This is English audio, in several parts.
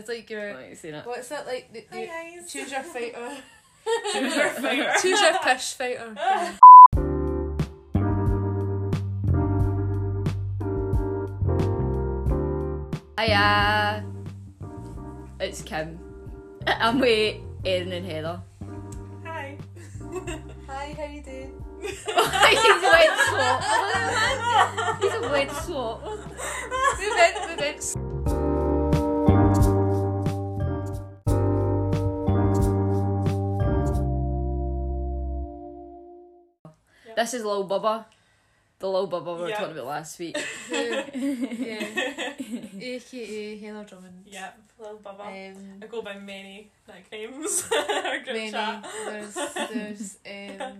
It's like your. Right, seen it. What's that like? The, Hi guys. choose your fighter. Choose your fighter. choose your pish fighter. Yeah. Hiya. It's Kim. I'm with Erin and Heather. Hi. Hi, how you doing? He's a wet swap. He's a wet swap. Move in, move in. This is Lil Bubba. The Lil Bubba we were Yeah. talking about last week. Who, yeah, aka Heather Drummond. Yep, little Bubba. Um, I go by many nicknames. Our group many. chat. There's, there's um,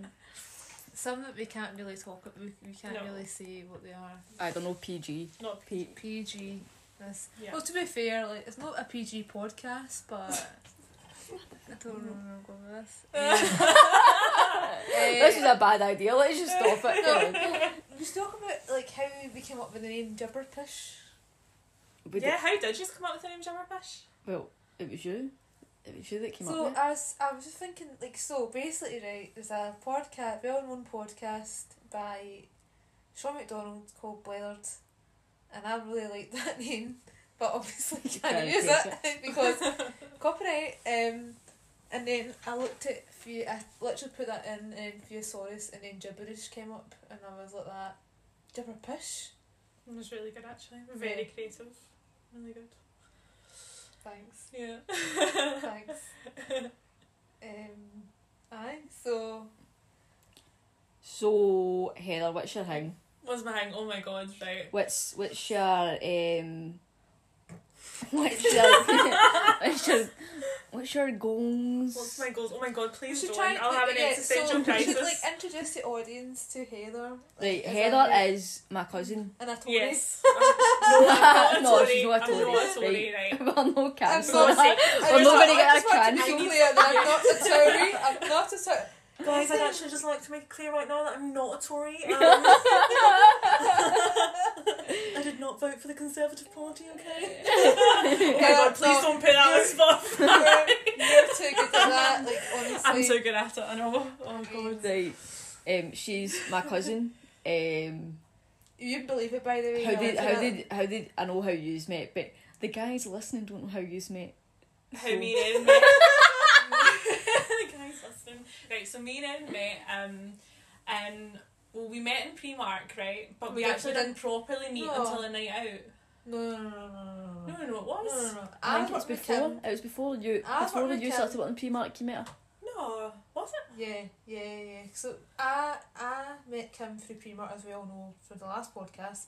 some that we can't really talk about. We, we can't No. really say what they are. I don't know, PG. Not P- PG. This. Yeah. Well, to be fair, like it's not a PG podcast, but I don't know where I'm going with this. Um, this is a bad idea. Let's just stop it. No. we was talking about like how we came up with the name Jibberpish. We did- yeah, how did you come up with the name Jabberfish? well, it was you. It was you that came So up with it. I was, I was just thinking, like, so basically, right, there's a podcast, well-known podcast by Sean McDonald called Blaird, and I really like that name, but obviously can't Can't use take it because copyright. Um, and then I looked at few, I literally put that in in thesaurus, and then gibberish came up, and I was like that, gibberpish. It was really good actually. Very creative. Really good. Thanks, Yeah. thanks. um, aye, so So, Heather, what's your hang? What's my hang? Oh my god, right. What's what's your um? What's your what's your goals? What's my goals? Oh my god, please should don't. try. I'll have an yeah, existential so crisis. should like introduce the audience to Heather. Right, as Heather a- is my cousin. and a Tory. Yes. I'm, no, I'm not a No, she's not a I'm not a Tory, Tory, right. Well, no I'm cancel not I We're not gonna get I a just want to be cancel. clear that I'm not a Tory. I'm not a Tory. Guys, I'd actually just like to make it clear right now that I'm not a Tory. Um, I did not vote for the Conservative Party, okay? oh Yeah, god, please no, don't put that on spot. You're, you're too good at that. Like honestly. I'm so good at it, I know. Oh god. Right, um, she's my cousin. Um, You believe it by the way. how did how did it? how did I know how yous met? But the guys listening don't know how yous met. How So- me and Ed met. Guys, listening. Right, so me and Ed met, um, and well, we met in Primark, right? But we, We actually didn't- didn't properly meet No. until a night out. No, no, no, no, no, No, no. no, it was. No, no, no. I think worked it's with before. Kim. It was before you. I before worked with you Kim. started working in Primark, you met her. No, was it? Yeah, yeah, yeah. So I I met Kim through Primark as we all know for the last podcast,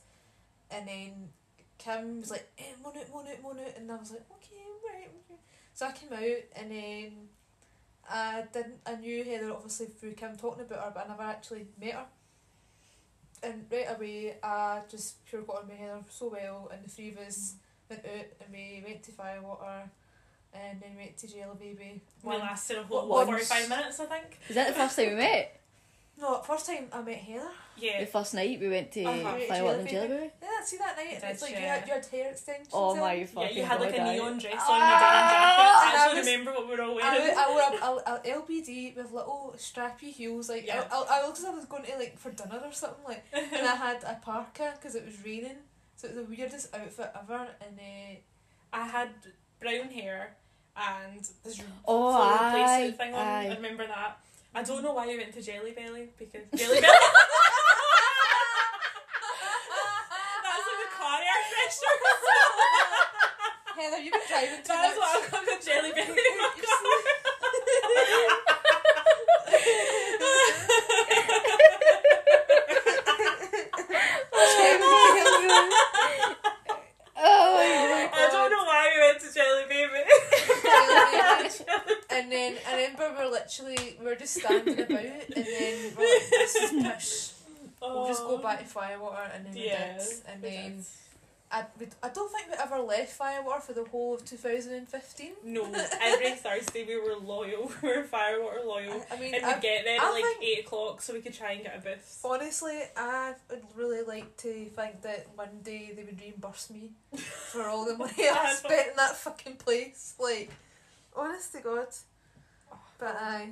and then Kim was like, eh, one out, one out, one out, and I was like, okay, right, okay. So I came out, and then I didn't. I knew Heather obviously through Kim talking about her, but I never actually met her. And right away, I just pure got on with Heather so well, and the three of us mm. went out and we went to Firewater, and then went to Jelly Baby. We One- lasted a whole What- 45 minutes, I think. Is that the first time we met? No, first time I met Heather. Yeah. The first night we went to Uh-huh. Firewater and Jelly Jellyberry. Yeah, see that night. Did It's like you you? had, you had hair extensions. Oh in. my Yeah, you had like a god, I- neon dress on, Ah, your denim jacket. I actually was- remember what we were all I, wearing. I wore a, a, a LBD with little strappy heels. Like Yeah. I, I, I looked as if I was going to like for dinner or something. Like, and I had a parka because it was raining. So it was the weirdest outfit ever. And uh, I had brown hair and this Oh, floral aye, thing on. aye. I remember that. I don't know why you went to Jelly Belly because Jelly Belly. That's like the car air freshener. Heather, you've been driving too That's much. what I've got the Jelly Belly in my You're car. literally we were just standing about, and then we're like, "This is pish." We'll just go Oh. back to Firewater, and then we Yeah. did, and we then. I, we, I don't think we ever left Firewater for the whole of two thousand and fifteen. No, every Thursday we were loyal. We were Firewater loyal. I, I mean, And we'd get there I at like think- 8 o'clock so we could try and get a booth. honestly, I would really like to think that one day they would reimburse me for all the money I I spent in that fucking place. Like, honest to God. But I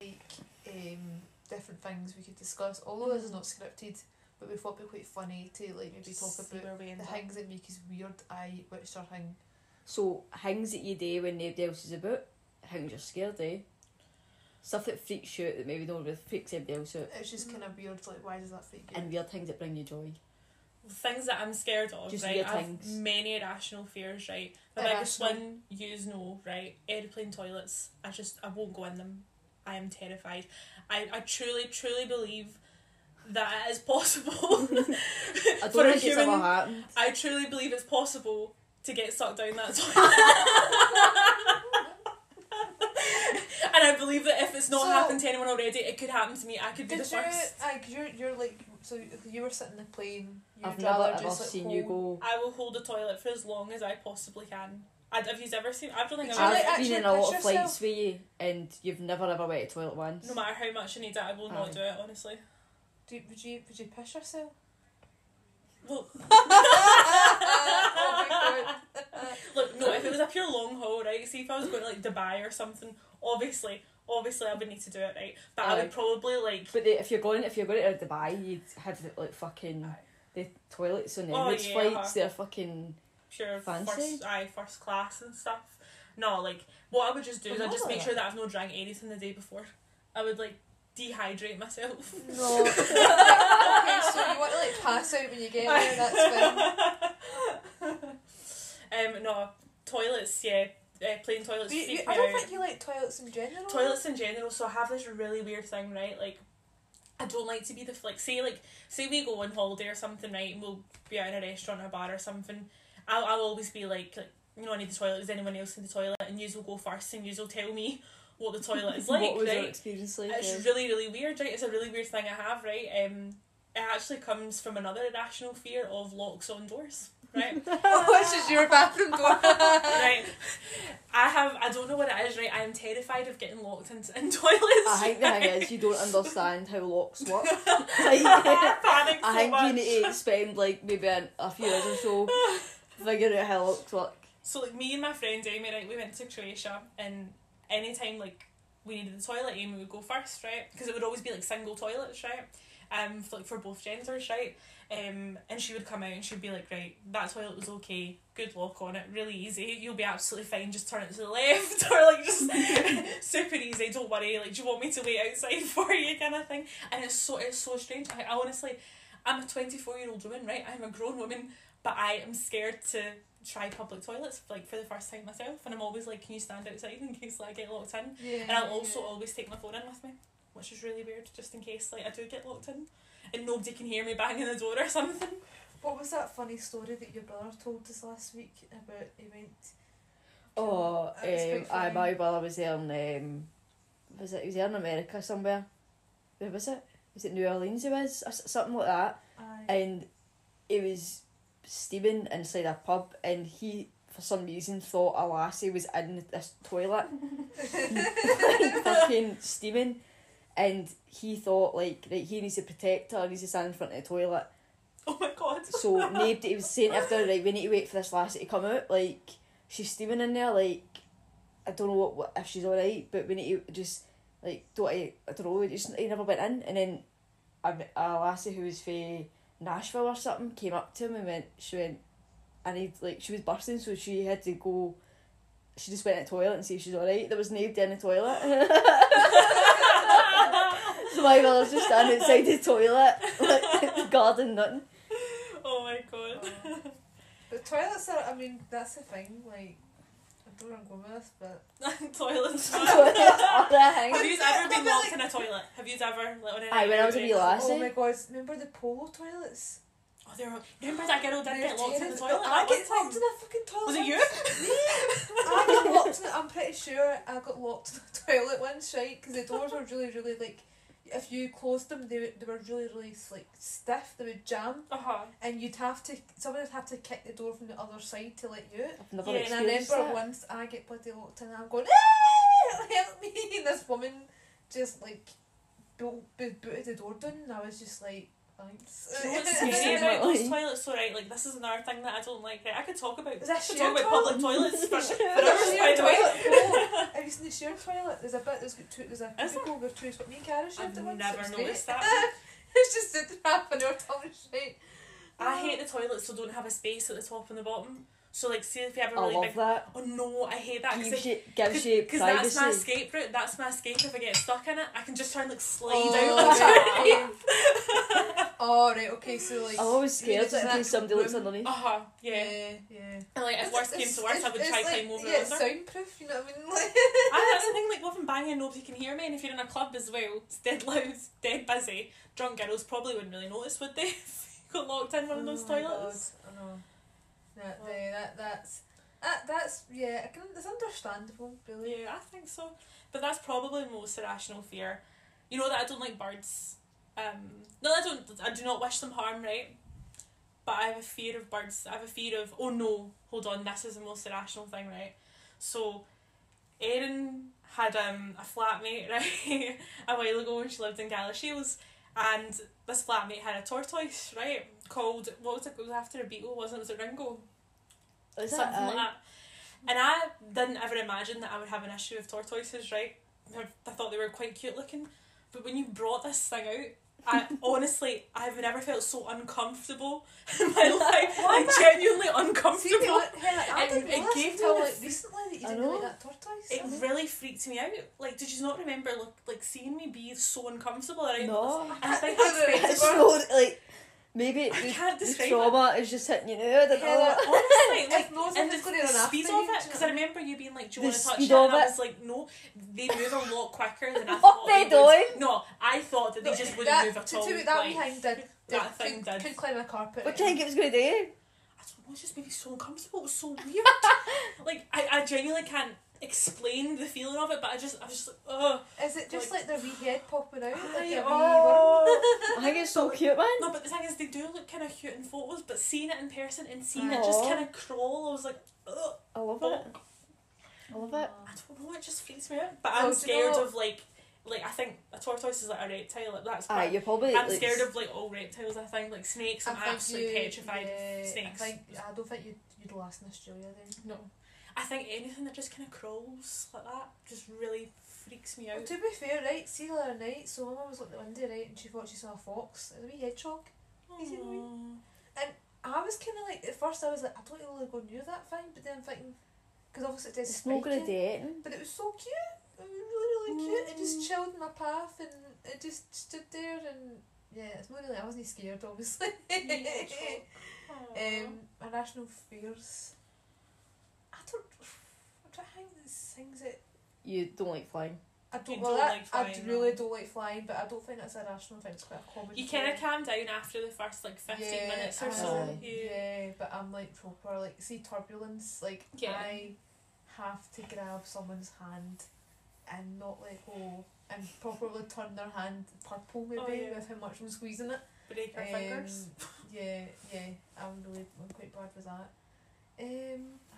like um, different things we could discuss. Although mm. this is not scripted, but we thought it'd be quite funny to like maybe talk See about where we end the up. things that make us weird. I which are thing. So things that you do when nobody else is about, things you're scared of. Stuff that freaks you out that maybe don't really freaks anybody else out. It's just kind of weird. Like, why does that freak you? And weird things that bring you joy. Things that I'm scared of, Just right? weird I have things. many irrational fears, right? The biggest one, yous know, right? Airplane toilets. I just, I won't go in them. I am terrified. I, I truly, truly believe that it is possible I for a human. I truly believe it's possible to get sucked down that toilet. and I believe that if it's not So- happened to anyone already, it could happen to me. I could be the you? first. Uh, like, you're you're like so you were sitting in the plane. Your I've never ever just, like, seen you hold- go. I will hold a toilet for as long as I possibly can. I, have you ever seen? I don't think I've, you, ever. like, I've actually been in a lot piss of flights yourself? with you, and you've never ever went to toilet once. no matter how much you need it, I will not Aye. do it. Honestly. Do you, would you would you piss yourself? Look, oh my god. look. No, if it was a pure long haul, right? See, if I was going to like Dubai or something, obviously, obviously, I would need to do it, right? But I would probably like. But the, if you're going, if you're going to Dubai, you'd have like fucking Aye. the toilets on the Oh, Emirates yeah, flights. uh-huh. They're fucking. Pure Fancy? first aye, first class and stuff. No, like what I would just do is I'd just make sure that I've not drank anything the day before. I would like dehydrate myself. No. okay, so you want to like pass out when you get there? That's fine. um no, toilets, yeah. Uh, plane toilets you, you, I don't out. think you like toilets in general. Toilets in general, so I have this really weird thing, right? Like I don't like to be the like say like say we go on holiday or something, right? And we'll be out in a restaurant or a bar or something. I'll I'll always be like like you know I need the toilet. Is anyone else in the toilet? And you will go first, and you will tell me what the toilet is like, what was your right? experience like? It's yeah? really really weird, right? It's a really weird thing I have, right? Um, it actually comes from another irrational fear of locks on doors, right? oh, this is your bathroom door. right. I have I don't know what it is, right? I am terrified of getting locked in, in toilets. I think the thing is you don't understand how locks work. Like, I panic so I think much. you need to spend like maybe an, a few years or so figuring out how locks work. So like me and my friend Amy, right, we went to Croatia and anytime like we needed the toilet, Amy would go first, right? Because it would always be like single toilets, right? Um, for, like for both genders, right? Um, and she would come out and she'd be like, right, that toilet was okay, good lock on it, really easy, you'll be absolutely fine, just turn it to the left, or like just super easy, don't worry, like, do you want me to wait outside for you, kind of thing. And it's so, it's so strange. I, I honestly, I'm a 24 year old woman, right? I'm a grown woman, but I am scared to try public toilets like for the first time myself and I'm always like can you stand outside in case like, I get locked in yeah, and I'll also always take my phone in with me which is really weird just in case like I do get locked in and nobody can hear me banging the door or something What was that funny story that your brother told us last week about he went? Oh, That was um, I my brother was there in um, was it? He was there in America somewhere. Where was it? Was it New Orleans? He was or something like that, Aye. and it was steaming inside a pub, and he for some reason thought a lassie was in this toilet, like, fucking steaming, and he thought like right he needs to protect her, he needs to stand in front of the toilet. oh my god So nobody he was saying after right, we need to wait for this lassie to come out. Like she's steaming in there. Like I don't know what, what if she's alright, but we need to just like don't I, I don't know. Just he never went in, and then a, a lassie who was from Nashville or something came up to him and went. She went. I need like she was bursting, so she had to go. She just went to the toilet and see if she's alright. There was nobody in the toilet. so my brother's just standing outside the toilet, like guarding nothing. oh my god The toilets are. I mean, that's the thing. Like, I don't know where I'm going with this, but toilets Toilets are the have you ever been locked like- in a toilet have you ever like, on a when I was a wee night out? oh my god! Remember the polo toilets? Oh, they were. Remember that girl did get locked in the toilet? I that get locked in a fucking toilet. Was it you? Me. I got locked in it. I'm pretty sure I got locked in the toilet once, right? Because the doors were really, really like. If you closed them, they, they were really, really like stiff. They would jam, Uh huh. and you'd have to. Someone would have to kick the door from the other side to let you out. I've never Yeah, And I experienced remember that. once I get bloody locked in, and I'm going, "Ah, help me! And this woman just like bo- bo- booted the door down, and I was just like, thanks. Do you know what's It's scary about those toilets? So right, like this is another thing that I don't like. Right, I could talk about. Is that I could shared talk about public toilets for, for hours. By the way, toilet. Oh, have you seen the shared toilet? There's a bit. There's got two. There's a Is there? cubicle with two. What me and Cara shared I've it never it great. noticed that. it's just sitting half an hour telling straight. I oh. hate the toilets that don't have a space at the top and the bottom. So like, see if you have a I really love big. that. Oh no, I hate that Gives because you, gives you because that's my escape route. That's my escape. If I get stuck in it, I can just try and like slide Oh, out. right. oh right. Okay. So like. I'm always scared it's just in case that somebody looks underneath. Uh huh. Yeah. Yeah. Yeah. And like, if It's- worst came to worst, I would it's try like, climb over yeah, the it's under. soundproof. You know what I mean? Like. Ah, that's the thing, like, living banging, nobody can hear me, and if you're in a club as well, it's dead loud, dead busy, drunk girls probably wouldn't really notice, would they? If you got locked in one of those Oh my toilets. God, I know. That, Well. that that's that, that's yeah. I can, it's understandable, really. Yeah, I think so. But that's probably the most irrational fear. You know that I don't like birds. Um, no, I don't. I do not wish them harm, right? But I have a fear of birds. I have a fear of. Oh no! Hold on. This is the most irrational thing, right? So, Erin had um a flatmate right a while ago when she lived in Galashiels, and this flatmate had a tortoise, right? Called what was it? It was after a beetle, wasn't it? Was it Ringo? Is that something like that. And I didn't ever imagine that I would have an issue with tortoises, right? I, I thought they were quite cute looking. But when you brought this thing out, I honestly, I've never felt so uncomfortable in my life. like, genuinely See, uncomfortable. what, Hannah, I It- didn't it realise gave me like recently that you didn't know. like that tortoise. It I really freaked me out. Like, did you not remember, look, like, seeing me be so uncomfortable around No. this? And I think I expected It's so, like, maybe I the, can't the describe trauma is just hitting you now. I don't Hannah, know. Honestly, like, no and the, the speed of it, because I remember you being like, "Do you want to touch it?" And I was like, "No, they move a lot quicker than I What thought they would." doing? No, I thought that they just wouldn't that, move at all. That like, behind did. that thing did. Could climb a carpet. What do you think it was going to do? I don't know, it just made me so uncomfortable. It was so weird. like I, I genuinely can't explain the feeling of it, but I just, I was just like, ugh. Is it just like, their wee head popping out? Like Aye, a wee worm? oh. I think it's so cute, man. No, but the thing is, they do look kind of cute in photos, but seeing it in person and seeing it just kind of crawl, I was like, ugh. I love it. I love it. I don't know, it just freaks me out. But Oh, I'm do you scared know- of like, like I think a tortoise is like a reptile. Like, that's Aye, you're probably. I'm like, scared of like all reptiles. I think like snakes. I'm I think absolutely you- petrified yeah, of snakes. I, think, I don't think you'd, you'd last in Australia then. no, I think anything that just kind of crawls like that just really freaks me Well, out. to be fair, right, see the other night, so Mama was looking at the window, right, and she thought she saw a fox. It was a wee hedgehog. you see what I mean? Aw. I was kind of like, at first I was like, I don't really go near that thing, but then I'm thinking, because obviously it does It's not going to spike do you. But it was so cute. It was really, really cute. It Mm. just chilled in my path and it just stood there and yeah, it's not really, I wasn't scared obviously. Yeah, sure. Aw. um, irrational fears. I don't, I don't think there's things that You don't like flying. I don't, You well, don't that, like flying, I really no. don't like flying, but I don't think that's irrational. I think it's quite a common. you kind of fear. calm down after the first like 15 Yeah, minutes or I so. Aye. Yeah. Yeah, but I'm like proper like see turbulence. Like Yeah. I have to grab someone's hand and not let go and properly turn their hand purple maybe Oh, yeah. with how much I'm squeezing it. Break your fingers. Um, yeah, yeah. I'm really I'm quite bad with that. Um,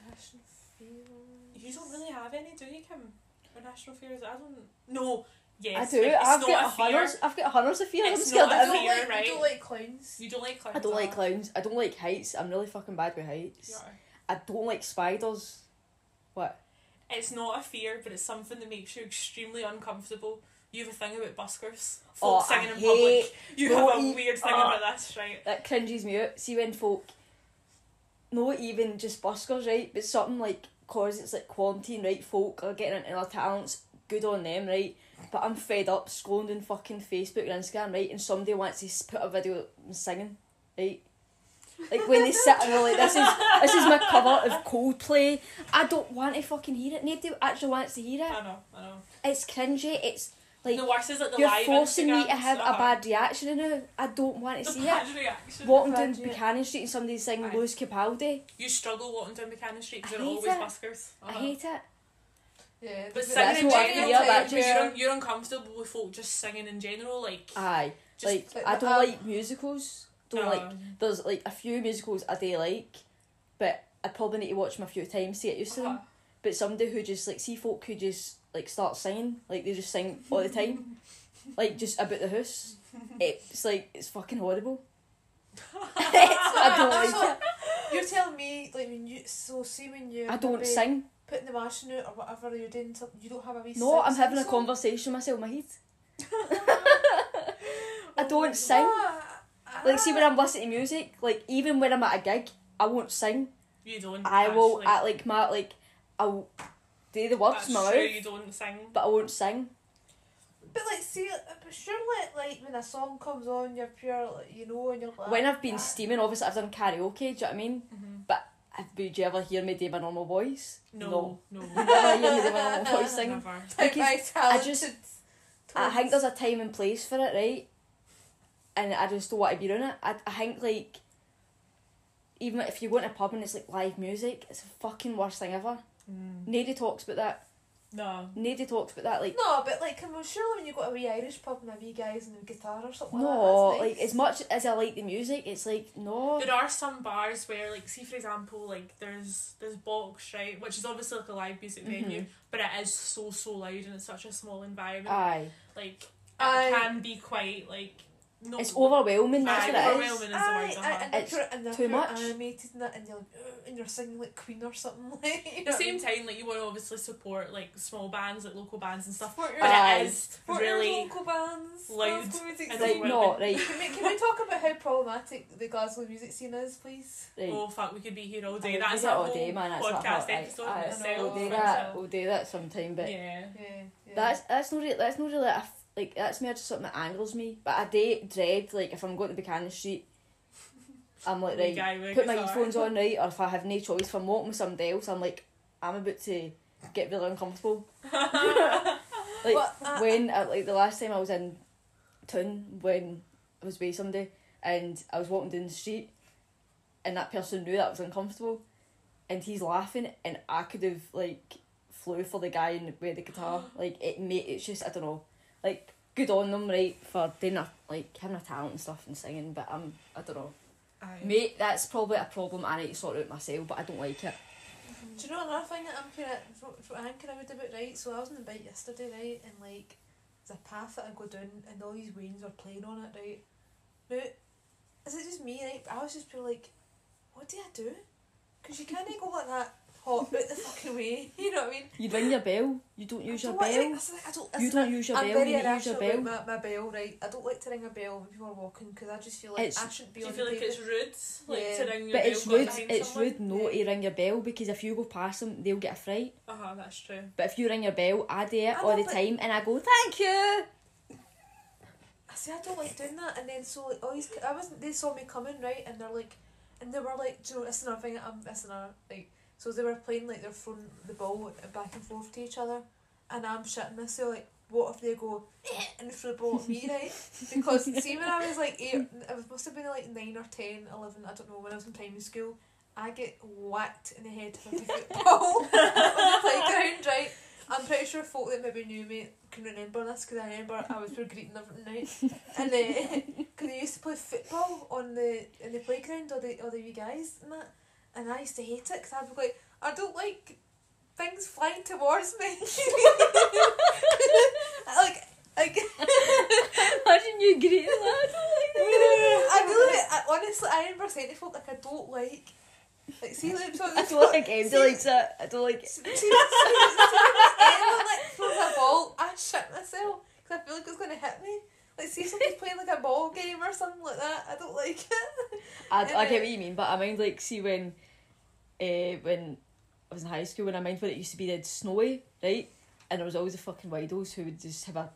irrational fears. You don't really have any, do you, Kim? Irrational fears? I don't. No. Yes. I do. like, it's I've not got a fear. hundreds. I've got hundreds of fears. I'm It's scared not a of I everything. don't fear, like right? you don't like clowns. You don't like clowns. I don't like clowns. I don't like heights. I'm really fucking bad with heights. You are. I don't like spiders. What? It's not a fear, but it's something that makes you extremely uncomfortable. You have a thing about buskers. Oh, singing I in hate public. You have a weird thing oh. about this, right? That cringes me out. See when folk, not even just buskers, right? But something like, cause it's like quarantine, right? Folk are getting into their talents. Good on them, right? But I'm fed up scrolling on fucking Facebook and Instagram, right? And somebody wants to put a video singing, right? Like when they sit and they're like, "This is this is my cover of Coldplay." I don't want to fucking hear it. Nobody actually wants to hear it. I know, I know. It's cringy. It's Like, the worst is like the You're live forcing me to Instagrams, have a uh-huh. bad reaction in it. I don't want to The see bad it. reaction. Walking Bad down rea- Buchanan Street and somebody's singing Aye. Lewis Capaldi. You struggle walking down Buchanan Street because I there are always it. buskers. I hate it. Yeah, But the- singing in what general, feel, like, that you're, you're uncomfortable with folk just singing in general. Like, Aye. just like, like I don't um, like musicals. Don't like. um, There's like a few musicals I do like, but I probably need to watch them a few times to get used to them. uh-huh. But somebody who just like see folk who just like start singing, like they just sing all the time, like just about the house. It's like it's fucking horrible. I don't like So, it. You're telling me like when you so see when you I don't sing. putting the mashing out or whatever you're doing something you don't have a wee No, I'm having a song? conversation myself in my head. I don't sing. Ah, Like see when. I'm listening to music, like even when I'm at a gig, I won't sing. You don't. I will actually. at like my like I'll do the words That's in my true, mouth, you don't sing. but I won't sing. But like see but surely like when a song comes on you're pure like, you know and you're like When I've been ah. steaming, obviously I've done karaoke. Do you know what I mean? But have, would you ever hear me do my normal voice? No, no, You never hear me do my normal voice sing. never. Like because I just- tones. I think there's a time and place for it, right? And I just don't want to be doing it. I, I think like even if you go to a pub and it's like live music, it's the fucking worst thing ever. Mm. Nobody talks about that. No. Nobody talks about that. Like No, but like, come on, surely when you go to a wee Irish pub and a wee guys and a guitar or something no, like that, like as much as I like the music, it's like no. There are some bars where, like, see for example, like there's there's box right, which is obviously like a live music venue, but it is so so loud and it's such a small environment. Aye, like it Aye. can be quite like no. it's overwhelming. That's what it is. overwhelming. is the Aye, uh-huh. and It's and they're too much. animated and that, and you're like, and you're singing like Queen or something like. You At the same what I mean? time, like you want to obviously support like small bands, like local bands and stuff, Support your, but Aye. it is support your really local bands. loud music and. Like overwhelming. no, right, Can we, can we talk about how problematic the Glasgow music scene is, please? right. oh fuck, we could be here all Aye, day. we That's do a all whole day, man. That's not podcast hard. Aye, episode aye, in itself. We'll do that. We'll do that sometime. But yeah. Yeah, yeah. That's that's not really that's not really a f like that's more just something that angers me. But I do dread like if I'm going to Buchanan Street, I'm like Wee right, guy put my guitar. earphones on right, or if I have no choice, if I'm walking with somebody else, I'm like I'm about to get really uncomfortable. Like But, uh, when uh, like the last time I was in town when I was with somebody and I was walking down the street and that person knew that I was uncomfortable and he's laughing and I could have like flew for the guy in with the guitar. like it made it's just I don't know. Like good on them right for doing a, like having a talent and stuff and singing but I'm I don't know. Aye. Mate, that's probably a problem I need to sort out myself but I don't like it. Mm-hmm. Do you know another thing that I'm kind of what, what I'm kind of worried about, right? So I was on the bike yesterday, right, and like there's a path that I go down, and all these wains are playing on it, right. Now, is it just me, right? I was just pure like, what do I do? Because you can't go like that hot out the fucking way. You know what I mean? You ring your bell, you don't use your don't like- bell. listen, I don't, You don't use your I'm bell, very you need to use your bell. about my, my bell, right? I don't like to ring a bell when people are walking because I just feel like It's- I shouldn't be Do you feel like it's rude, like Yeah. to ring your But bell it's rude. It's someone? rude not to ring your bell because if you go past them, they'll get a fright. Uh huh, that's true. But if you ring your bell, I do it I all the time, and I go thank you. I see, I don't like doing that, and then so like all these, I wasn't. They saw me coming right, and they're like, and they were like, do you know, it's another thing. I'm missing a like. So they were playing like they're throwing the ball back and forth to each other, and I'm shitting myself like, what if they go "Eh," and throw the ball at me right? Because see when I was like eight, I must have been like nine or 10, 11, I don't know when I was in primary school. I get whacked in the head with a football on the playground, right? I'm pretty sure folk that maybe knew me can remember this because I remember I was for greeting every night, and because they used to play football on the in the playground or the or the wee guys and that, and I used to hate it because I'd be like, I don't like things flying towards me. like like Imagine you greeting that. I really I, honestly I remember saying to folk like I don't like like see like so I don't like likes it. I don't like. See, see, see, see, anyone like throws a ball, I shit myself because I feel like it's gonna hit me. Like, see, somebody's playing like a ball game or something like that. I don't like it. I, I get what you mean, but I mind like see when, uh, when I was in high school when I mind when it used to be dead snowy, right? And there was always the fucking widos who would just have a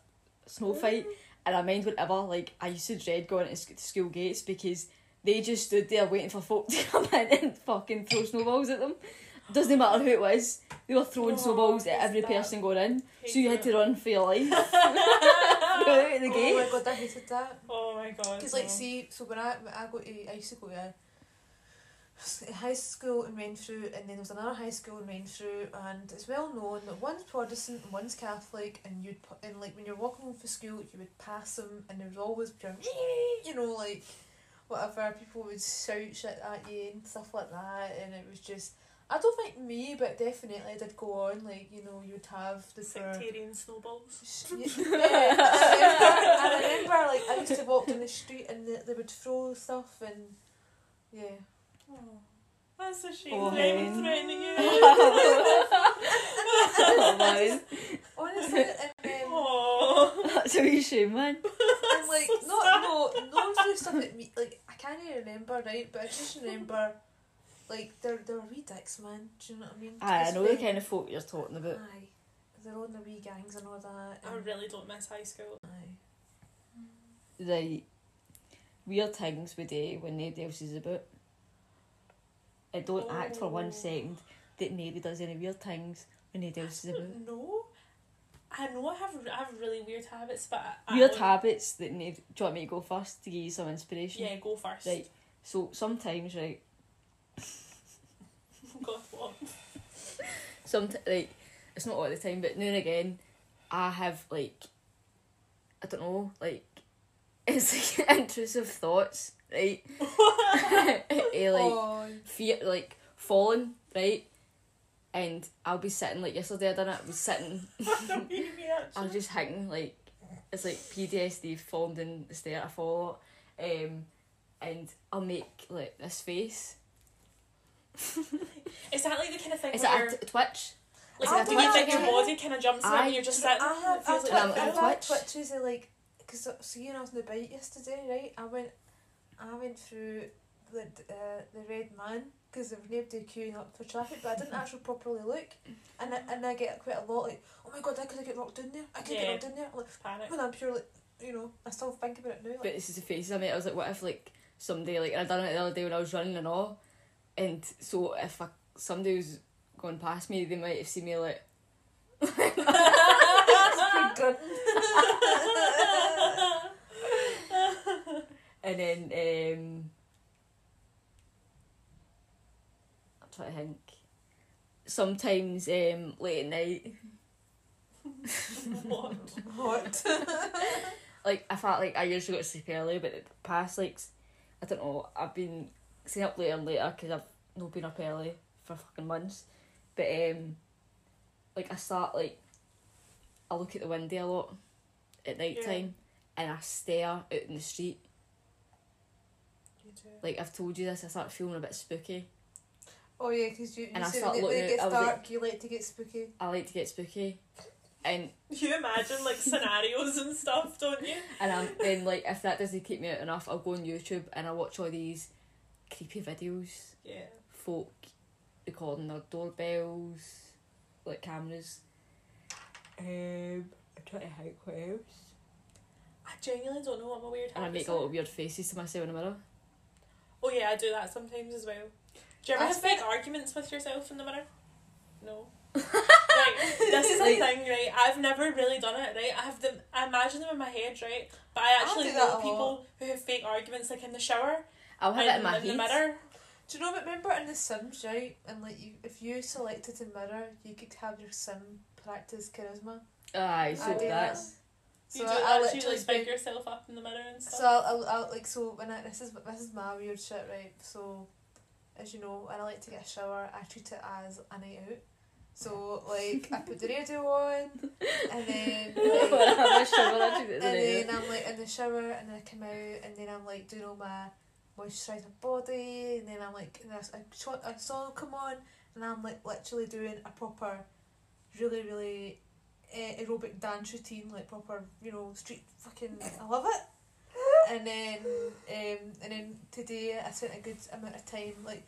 snow fight. And I mind whenever like I used to dread going to sc- school gates because they just stood there waiting for folk to come in and fucking throw snowballs at them. Doesn't matter who it was, they were throwing Oh, snowballs at every person going in. So you had to run for your life. out of the Oh my god, I hated that. Oh my god. Because like, no. see, so when I when I go to, I used to go to a s- high school in Renfrew, and then there was another high school in Renfrew, and it's well known that one's Protestant and one's Catholic, and you'd pu- and like when you're walking home from school, you would pass them, and there was always pure, you know, like whatever people would shout shit at you and stuff like that, and it was just. I don't think me, but definitely did go on. Like you know, you'd have the pure sectarian snowballs. yeah, I remember, I remember like I used to walk down the street and they, they would throw stuff and yeah. Oh, that's a shame. Oh, Them hen. threatening you. oh. Honestly, and um, then Oh. That's a wee shame, man. and like so not sad. no no threw stuff at me. Like I can't even remember right, but I just remember like they're they're wee dicks, man. Do you know what I mean? Aye, I It's know the kind of folk you're talking about. Aye, they're on the wee gangs and all that. I really don't miss high school. aye. Right. Weird things we do when nobody else is about. I don't act for one oh. second that nobody does any weird things when nobody else is about. No. I know I have I have really weird habits, but I, Weird I, habits that need. Do you want me to go first to give you some inspiration? Yeah, go first. Right. So sometimes, right, God, what? some like it's not all the time, but now and again, I have like I don't know, like it's like intrusive thoughts, right? Eh, like oh, fear, like falling, right? And I'll be sitting like yesterday. I done it. I was sitting. I don't mean I actually. was just hitting like it's like PTSD falling down the stair. I fall, um, and I'll make like this face. Is that like the kind of thing Is where it a t- twitch? like, is do you think your again? body kind of jumps in Aye. and you're just sitting? I and have it feels I've, like Um, twi- a I've had twitch. twitches are like because see when I was on the bike yesterday right I went I went through the uh, the red man because there was nobody queuing up for traffic but I didn't actually properly look and I, and I get quite a lot like oh my god I could have get knocked in there I could Yeah. get knocked in there like panic. when I'm pure like you know I still think about it now But this is the faces I made. I was like, what if like someday like and I done it the other day when I was running and all, and so if I, somebody was going past me, they might have seen me like. And then um I'm trying to think. Sometimes um late at night, what? What? like I felt like I usually go to sleep early, but the past like I don't know, I've been staying up later and later because I've not been up early for fucking months. But um, like I start like I look at the window a lot at night Yeah. time, and I stare out in the street. Like I've told you this, I start feeling a bit spooky. oh yeah because you, you And I start when it, looking it gets was like- dark you like to get spooky I like to get spooky, and You imagine like scenarios and stuff, don't you? and I'm then like if that doesn't keep me out enough, I'll go on YouTube and I watch all these creepy videos, Yeah. folk recording their doorbells, like cameras. Um, I'm trying to think what else. I genuinely don't know what my weird And I make a are. little weird faces to myself in the mirror. Oh yeah, I do that sometimes as well. Do you ever I have big arguments with yourself in the mirror? No. right, this is Like- a thing, right? I've never really done it, right? I have them. I imagine them in my head, right? But I actually that know people lot. who have fake arguments, like in the shower I'll have and it in my in the head. mirror. Do you know? But remember in The Sims, right? And like, you, if you selected a mirror, you could have your sim practice charisma. Aye, so I do that. You So do I, that, I you like big yourself up in the mirror and stuff. So I'll, I'll, I'll like so when I this is this is my weird shit, right? So, as you know, when I like to get a shower, I treat it as a night out. So like I put the radio on, and then like, When I have a shower, I treat it as and an then idiot. I'm like in the shower, and then I come out, and then I'm like doing all my moisturize my body, and then I'm like, and a, a, shot, a song come on, and I'm like literally doing a proper, really really, uh, aerobic dance routine, like proper, you know, street fucking. I love it. And then, um, and then today I spent a good amount of time like,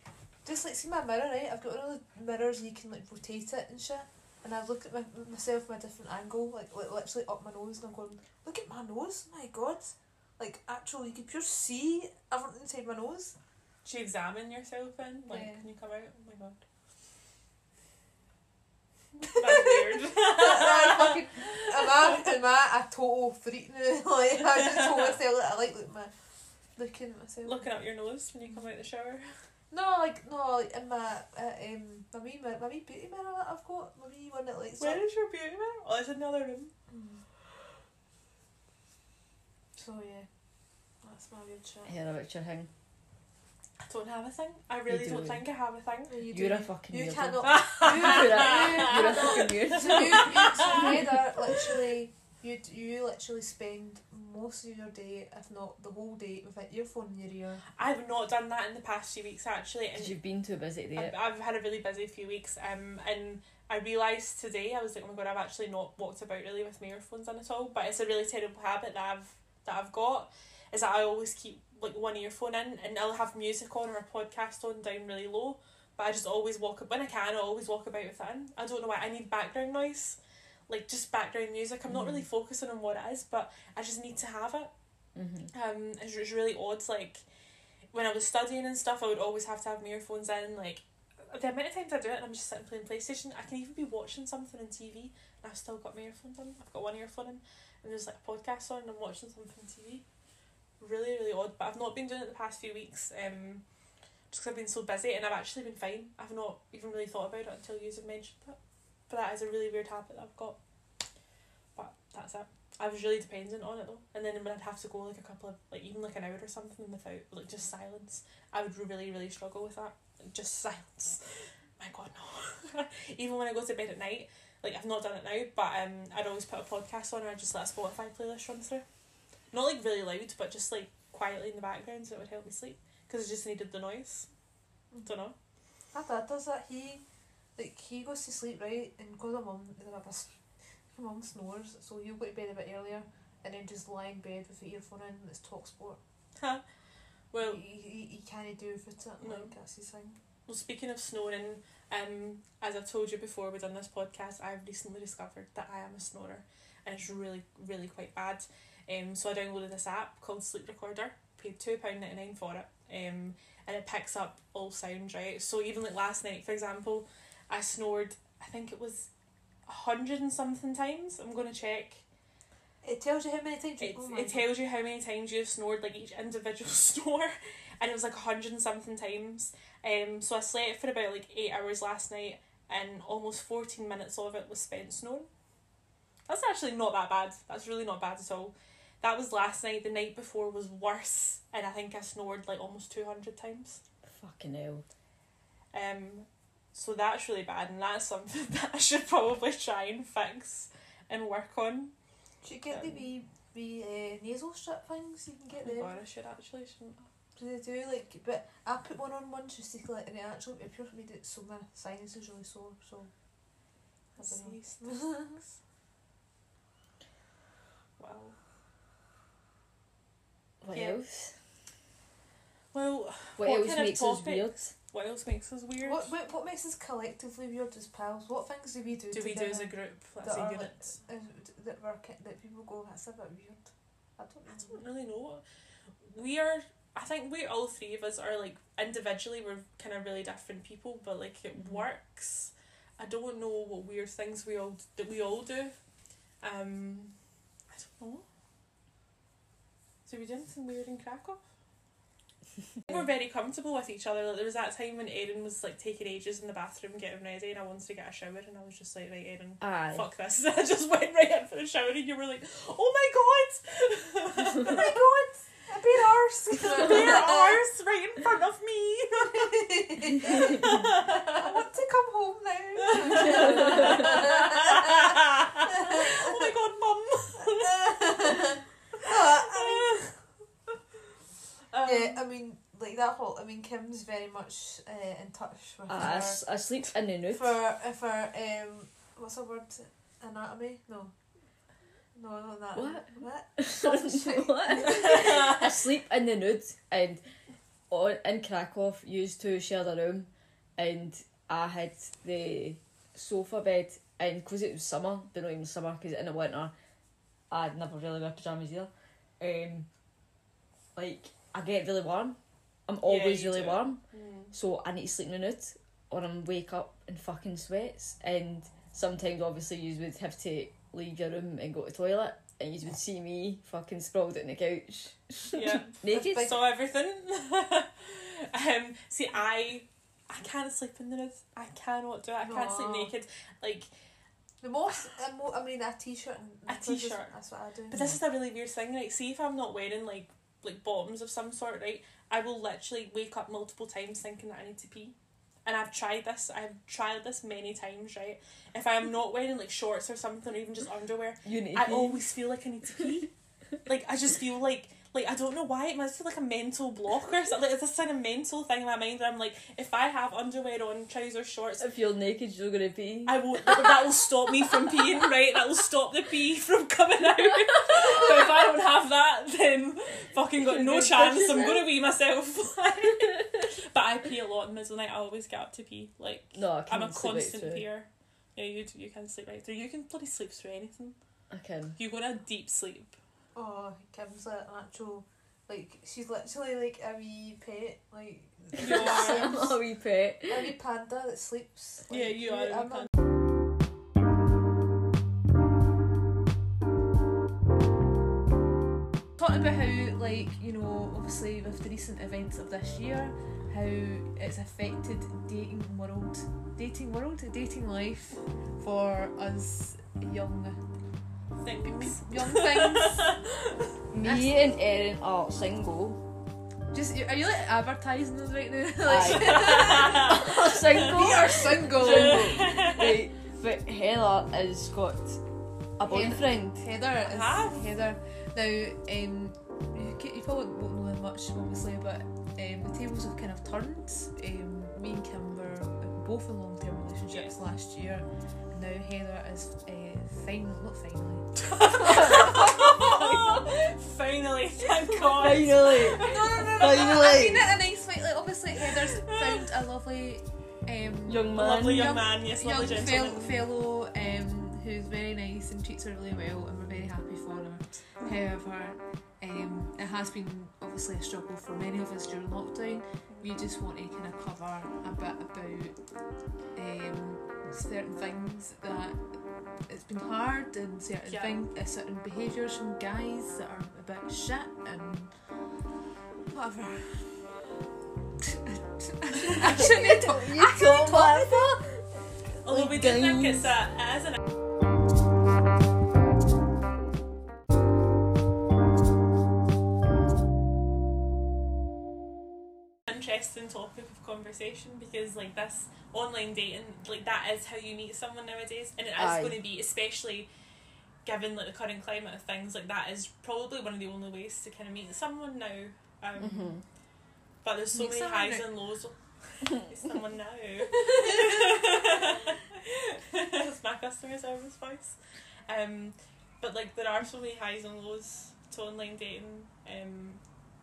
just like see my mirror right. I've got of those mirrors you can like rotate it and shit. And I look at my, myself from a different angle, like, like literally up my nose, and I'm going, look at my nose, my god. Like, actually, you can pure see everything inside my nose. Do you examine yourself in? Like, Yeah. can you come out? Oh my god. That's weird. Right, fucking, am I, am I a total freak now? like, I just told myself that I like look, my, looking at myself. Looking up your nose when you come out the shower. No, like, no, like in my, uh, um, my wee, my, my wee beauty mirror that I've got, my wee one that lights Where up. is your beauty mirror? Oh, it's in the other room. So yeah, that's my weird shit. Hear about your thing. I don't have a thing. I really You don't think I have a thing. You You're a fucking You weirdo. cannot. You're a, you're a you, fucking weird. so you, you, so you either literally, you you literally spend most of your day, if not the whole day, with an earphone in your ear. I've not done that in the past few weeks actually, Because and you've been too busy to do I've, it. I've had a really busy few weeks. Um, and I realised today I was like, oh my god, I've actually not walked about really with my earphones on at all. But it's a really terrible habit that I've that I've got is that I always keep like one earphone in and I'll have music on or a podcast on down really low. But I just always walk up when I can. I always walk about with it in. I don't know why I need background noise, like just background music. I'm not really focusing on what it is, but I just need to have it. Mm-hmm. Um, it's, it's really odd. Like when I was studying and stuff, I would always have to have my earphones in. Like the amount of times I do it, and I'm just sitting playing PlayStation. I can even be watching something on TV, and I've still got my earphones in. I've got one earphone in, and there's like a podcast on, and I'm watching something on TV. Really, really odd. But I've not been doing it the past few weeks. Um, just because I've been so busy, and I've actually been fine. I've not even really thought about it until you have mentioned it. But that is a really weird habit that I've got. But that's it. I was really dependent on it though, and then when I'd have to go like a couple of like even like an hour or something without like just silence, I would really really struggle with that. Just silence. My God no. even when I go to bed at night, like I've not done it now, but um I'd always put a podcast on and I'd just let a Spotify playlist run through. Not like really loud, but just like quietly in the background so it would help me sleep because I just needed the noise. Don't know. My dad does that. He, like, he goes to sleep right, and because my mum, my mum snores, so he'll go to bed a bit earlier, and then just lie in bed with the earphone in. and It's talk sport. Huh. Well, he, he, he can't do with it. No. Like that's his thing. Well, speaking of snoring, um, as I've told you before, we've done this podcast. I've recently discovered that I am a snorer, and it's really, really quite bad. Um, so I downloaded this app called Sleep Recorder. Paid two pound ninety nine for it. Um, and it picks up all sounds right. So even like last night, for example, I snored. I think it was a hundred and something times. I'm gonna check. It tells you how many times. You, oh it tells you how many times you've snored, like each individual snore, and it was like a hundred and something times. Um, so I slept for about like eight hours last night, and almost fourteen minutes of it was spent snoring. That's actually not that bad. That's really not bad at all. That was last night. The night before was worse, and I think I snored like almost two hundred times. Fucking hell. Um, so that's really bad, and that's something that I should probably try and fix and work on. Should get the Um, wee wee uh, nasal strip things you can get Oh there. God, I should actually shouldn't. Do they do like? But I put one on once just to like, and it actually it pure made it so my sinus is really sore. So I don't know. Wow. What Yeah. else? Well, What, What else kind of makes us weird? what else makes us weird? What, what what makes us collectively weird as pals? What things do we do? do we do as a group? Let's that say are like, that work that people go that's a bit weird. I don't I don't really know. We are. I think we all three of us are like individually we're kind of really different people, but like it Mhm. works. I don't know what weird things we all that we all do. Um, I don't know. Did we do anything weird in Krakow? We're very comfortable with each other. Like there was that time when Erin was like taking ages in the bathroom getting ready, and I wanted to get a shower, and I was just like, right, Erin, fuck this. I just went right in for the shower, and you were like, oh my god, oh my god! A bare arse! bare arse right in front of me. I want to come home now. oh my god, mum. Uh, I mean, Um, yeah, I mean, like that whole. I mean, Kim's very much uh, in touch with I, her, s- I sleep in the nude. for if her um, what's the word? Anatomy? No. No, not. What? What? what? I sleep in the nude and on, in Krakow used to share the room and I had the sofa bed and because it was summer, but not even summer because in the winter I'd never really wear pyjamas either. Um, like I get really warm. I'm always you really do. warm. Mm. So I need to sleep in the nude or I'm wake up in fucking sweats and sometimes obviously you would have to leave your room and go to the toilet, and you would see me fucking sprawled out on the couch, Yeah. naked. Big- saw everything. um, see, I I can't sleep in the nude. I cannot do it. I can't sleep naked. Like, The most, I mean, a t-shirt and A knickers is- t-shirt. That's what I do. but this is a really weird thing. Like, see if I'm not wearing like like bottoms of some sort, right? I will literally wake up multiple times thinking that I need to pee. And I've tried this. I've tried this many times, right? If I am not wearing like shorts or something, or even just underwear, I always feel like I need to pee. like I just feel like like I don't know why it must be like a mental block or something. Like, it's this kind of mental thing in my mind where I'm like, if I have underwear on, trousers, shorts, If you're naked, you're gonna pee. I won't. That will stop me from peeing, right? That will stop the pee from coming out. but if I don't have that, then fucking got no chance. I'm gonna wee myself. but I pee a lot in the middle of the night. I always get up to pee. Like no, I I'm a right constant through. peer. Yeah, you do. You can sleep right through. You can bloody sleep through anything. I can. You go to a deep sleep. Oh, Kim's like an actual, like she's literally like a wee pet, like You are. A wee pet. a wee panda that sleeps. Like, Yeah, you are a I'm panda. Talking about how, like, you know, obviously with the recent events of this year, how it's affected dating world, dating world, dating life for us young, Things. young things. Me and Erin are single. Just are you like advertising us right now? Aye. single. we are single. Single. right, but Heather has got a boyfriend. Heather is have. Heather. Now, um, you, you probably won't know much, obviously, but um, the tables have kind of turned. Um, me and Kim were both in long-term relationships last year, and now Heather is uh, fine, not finally. Finally, thank God. Finally. no, no, no, no. I Finally. mean it in a nice way. Like, obviously, Heather's found a lovely. Um, Young A man. lovely young, Young- man, yes, young lovely fel- gentleman. fellow um, who's very nice and treats her really well, and we're very happy for her. However, um, it has been obviously a struggle for many of us during lockdown. We just want to kind of cover a bit about um, certain things that it's been hard and certain Yeah. thing, uh, certain behaviours from guys that are a bit shit and whatever. I shouldn't talk. You I shouldn't talk talk like Although we do think it's a, it is an interesting topic of conversation because like this online dating like that is how you meet someone nowadays and it is Aye. going to be especially given like the current climate of things like that is probably one of the only ways to kind of meet someone now um, Mhm. but there's so Meet many highs now. and lows meet someone now that's my customer service voice um, but like there are so many highs and lows to online dating um,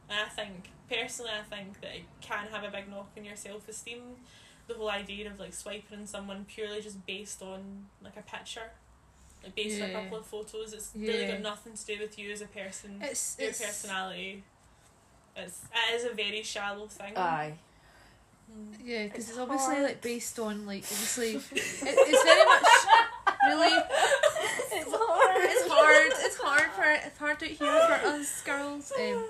and I think personally I think that it can have a big knock on your self esteem the whole idea of like swiping on someone purely just based on like a picture like based on a couple of photos it's really got nothing to do with you as a person It's, your it's personality it's it is a very shallow thing Aye. Mm. Yeah, because It's it's, obviously hard. like based on like obviously it, it's very much really It's hard. it's hard it's hard for it's hard out here for us girls. Um,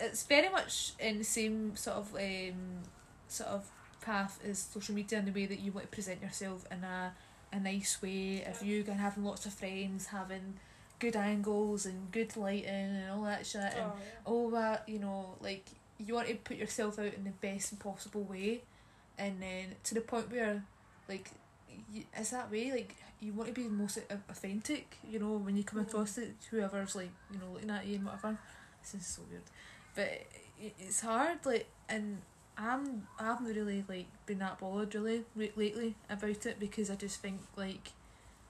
it's very much in the same sort of um sort of path as social media in the way that you want to present yourself in a a nice way. If you can having lots of friends, having good angles and good lighting and all that shit and Oh, yeah. all that, you know, like you want to put yourself out in the best possible way, and then to the point where, like, y is that way like you want to be most au- authentic, you know, when you come Mm. across it, whoever's like, you know, looking at you and whatever. This is so weird, but it's hard, like, and I'm I haven't really like been that bothered really re- lately about it because I just think like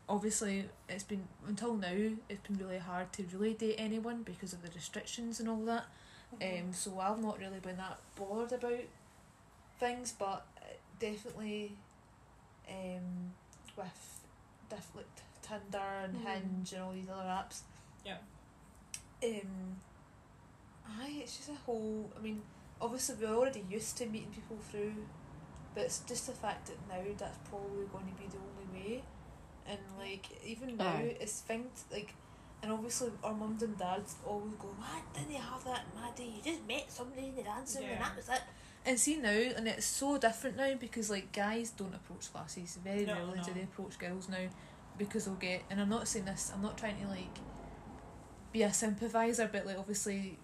obviously it's been until now it's been really hard to really date anyone because of the restrictions and all that Mm-hmm. um so I've not really been that bothered about things but uh, definitely um with diff- like Tinder and Mhm. Hinge and all these other apps Yeah. um aye it's just a whole I mean obviously we're already used to meeting people through but it's just the fact that now that's probably going to be the only way. And like even now Aye. it's things like and obviously our mums and dads always go why didn't you have that in my day you just met somebody in the dancing and Yeah. that was it. And see now and it's so different now because like guys don't approach lasses very No, rarely do they approach girls now because they'll get and I'm not saying this I'm not trying to like be a sympathiser but like obviously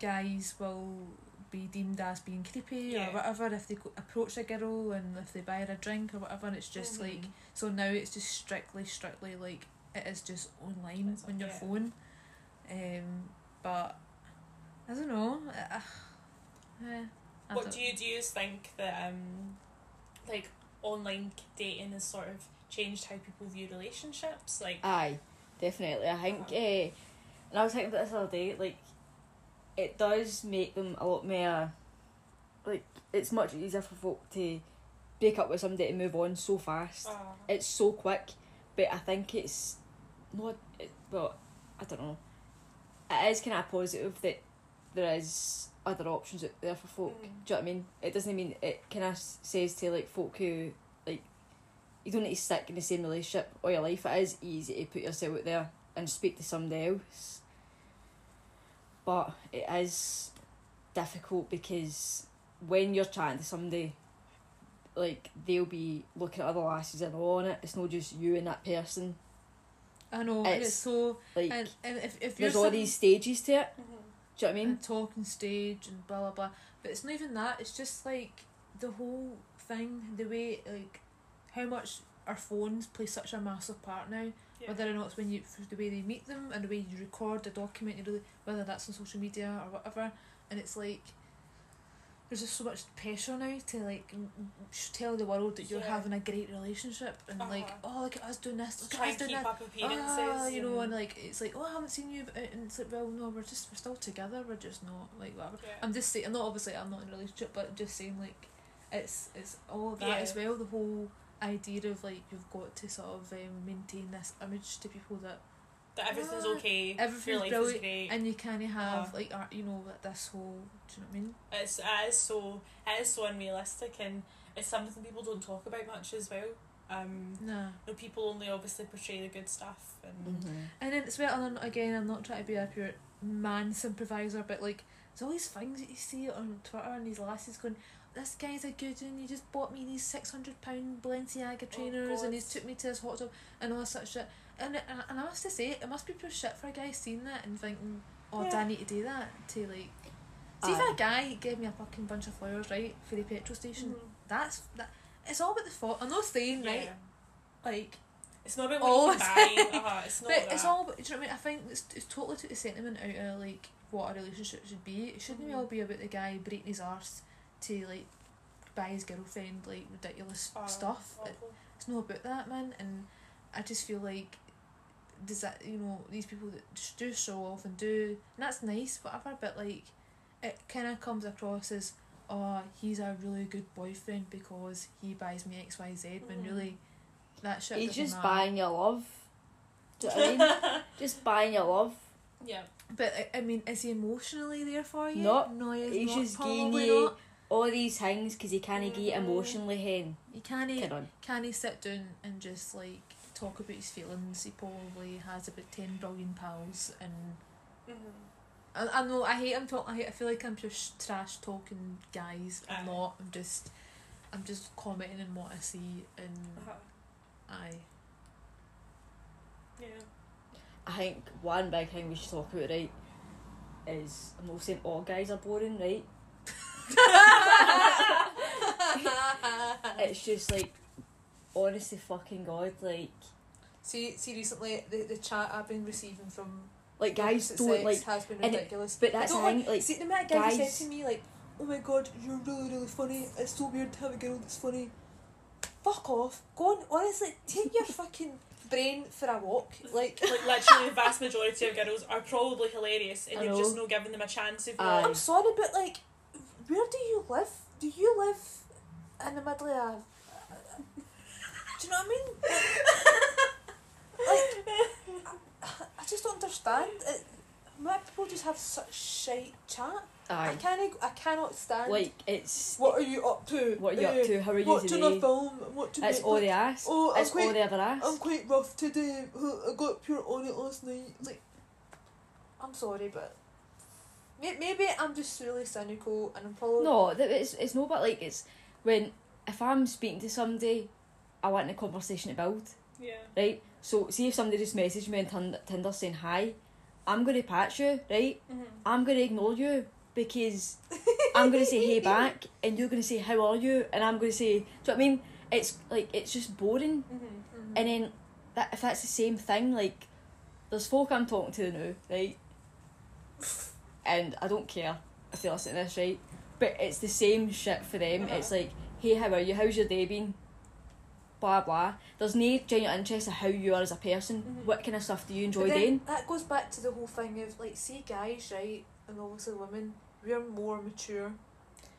guys will be deemed as being creepy Yeah. or whatever if they go- approach a girl and if they buy her a drink or whatever and it's just Mhm. like so now it's just strictly strictly like it is just online It's- on your yeah. phone um but I don't know uh, uh, eh, I What don't- do you do? You think that um, like online dating has sort of changed how people view relationships? Like, Aye, definitely. I think, uh, and I was thinking about this the other day, like, it does make them a lot more, like, it's much easier for folk to break up with somebody and move on so fast. uh, It's so quick, but I think it's not, it, well, I don't know. It is kind of positive that there is other options out there for folk. Mm. Do you know what I mean? It doesn't mean it kind of says to like folk who like you don't need to stick in the same relationship all your life. It is easy to put yourself out there and speak to somebody else, but it is difficult because when you're chatting to somebody, like they'll be looking at other lasses and all on it. It's not just you and that person. I know and it's it's so Like and, and if, if you're there's all these stages to it. mhm. Do you know what I mean? and talking stage and blah blah blah. But it's not even that. It's just like the whole thing, the way like how much our phones play such a massive part now. Yeah. Whether or not it's when you the way they meet them and the way you record the document, you really whether that's on social media or whatever. And it's like there's just so much pressure now to like m- m- sh- tell the world that you're Yeah. having a great relationship and like Uh-huh. oh look at us doing this, look try at us doing keep appearances. Ah, you know, and like it's like, oh, I haven't seen you, and it's like, well, no, we're just we're still together. We're just not like whatever. yeah. I'm just saying, I'm not obviously I'm not in a relationship, but I'm just saying like, it's it's all that Yeah. as well. The whole idea of like you've got to sort of um, maintain this image to people that that everything's Ah, okay. everything's your life is brilliant, great. and you kind of have Uh-huh. like art, you know that this whole do you know what I mean? It's it is so it is so unrealistic and it's something people don't talk about much as well. Um, Nah. you know, people only obviously portray the good stuff and Mm-hmm. And then it's well, and again, I'm not trying to be a pure man sympathiser, but like, there's all these things that you see on Twitter and these lasses going, this guy's a good one, he just bought me these £600 Balenciaga trainers and he's took me to his hot tub and all such shit. And, it- and I must to say, it must be pure shit for a guy seeing that and thinking, oh, do I need to do that? To like, see if a guy gave me a fucking bunch of flowers, right, for the petrol station, that's, that, it's all about the thought. I'm not saying, right, like, It's not about what you the can. Uh-huh, it's not but that. it's all. Do you know what I mean? I think it's, it's totally took the sentiment out of like what a relationship should be. It shouldn't Mhm. all be about the guy breaking his arse to like buy his girlfriend like ridiculous Oh, stuff. It- it's not about that, man. And I just feel like does that you know these people that just do show off and do and that's nice, whatever. But like it kind of comes across as oh he's a really good boyfriend because he buys me X Y Z when Mhm. really that shit. He's just matter. buying your love. Do you know what I mean? just buying your love. yeah. But I, I mean, is he emotionally there for you? No, no, he's, he's not. just giving Probably you not. All these things because he can't get emotionally hen. You can't. Get on. Can he sit down and just like talk about his feelings? He probably has about ten billion pals, and Mm-hmm. I, I know I hate him talking. I, hate, I feel like I'm just trash talking guys. I'm Aye. not. I'm just. I'm just commenting on what I see, and Uh-huh. I. Yeah. I think one big thing we should talk about, right, is I'm not saying all guys are boring, right? It's just like, honestly, fucking god, like, see, see, recently the the chat I've been receiving from like guys opposite don't sex like. has been and it- ridiculous. But that's the don't thing, like, See, the minute guys, guys- said to me, like, oh my god, you're really, really funny. It's so weird to have a girl that's funny. Fuck off. Go on, honestly, take your fucking brain for a walk. Like, Like literally the vast majority of girls are probably hilarious and you've know. just not given them a chance of Aye. I'm sorry, but like, where do you live? Do you live in the middle of. Do you know what I mean? Like, I, I just don't understand. It, why people just have such shite chat. Aye. I can't. I cannot stand. Like it's what are you up to? what are you Eh, up to? How are you Watching a today? film. Watching That's Netflix. all they ask. Oh, I'm it's all they ever ask. I'm quite rough today. I got pure on it last night. Like, I'm sorry, but maybe I'm just really cynical, and I'm probably No, it's it's no, but like it's when if I'm speaking to somebody, I want a conversation to build, Yeah. right? So see if somebody just messaged me on Tinder, Tinder saying hi, I'm gonna patch you, right? Mm-hmm. I'm gonna ignore you because I'm gonna say hey back, and you're gonna say how are you, and I'm gonna say, do you know what I mean? It's like it's just boring, Mm-hmm. Mhm. and then that if that's the same thing, like there's folk I'm talking to now, right? And I don't care if they listen to this, right? But it's the same shit for them. Uh-huh. It's like, hey, how are you? How's your day been? Blah blah. There's no genuine interest in how you are as a person. Mhm. What kind of stuff do you enjoy But then doing? That goes back to the whole thing of like, see, guys, right, and obviously women, we're more mature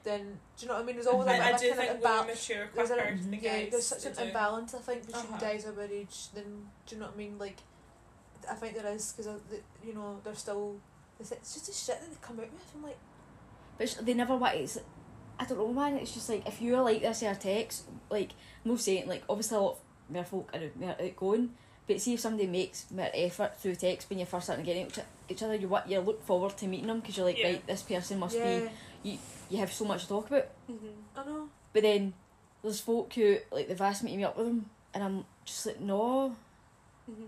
than. Do you know what I mean? There's always Mhm. a, I, a do kind of imbalance. mature There's quicker a- than Yeah, there's such an do. imbalance, I think, between Uh-huh. guys our age. Then do you know what I mean? Like, I think there is because you know they're still. It's it's just the shit that they come out with. I'm like, But they never want it's I don't know man, it's just like if you're like this in our text, like I'm not saying like obviously a lot of mere folk are outgoing, but see if somebody makes more effort through text when you're first starting to get each, each other, you what you look forward to meeting them because you're like Yeah. right, this person must yeah, be you have so much to talk about. Mm-hmm. I know. But then there's folk who like they've asked me to meet up with them, and I'm just like no, Mm-hmm.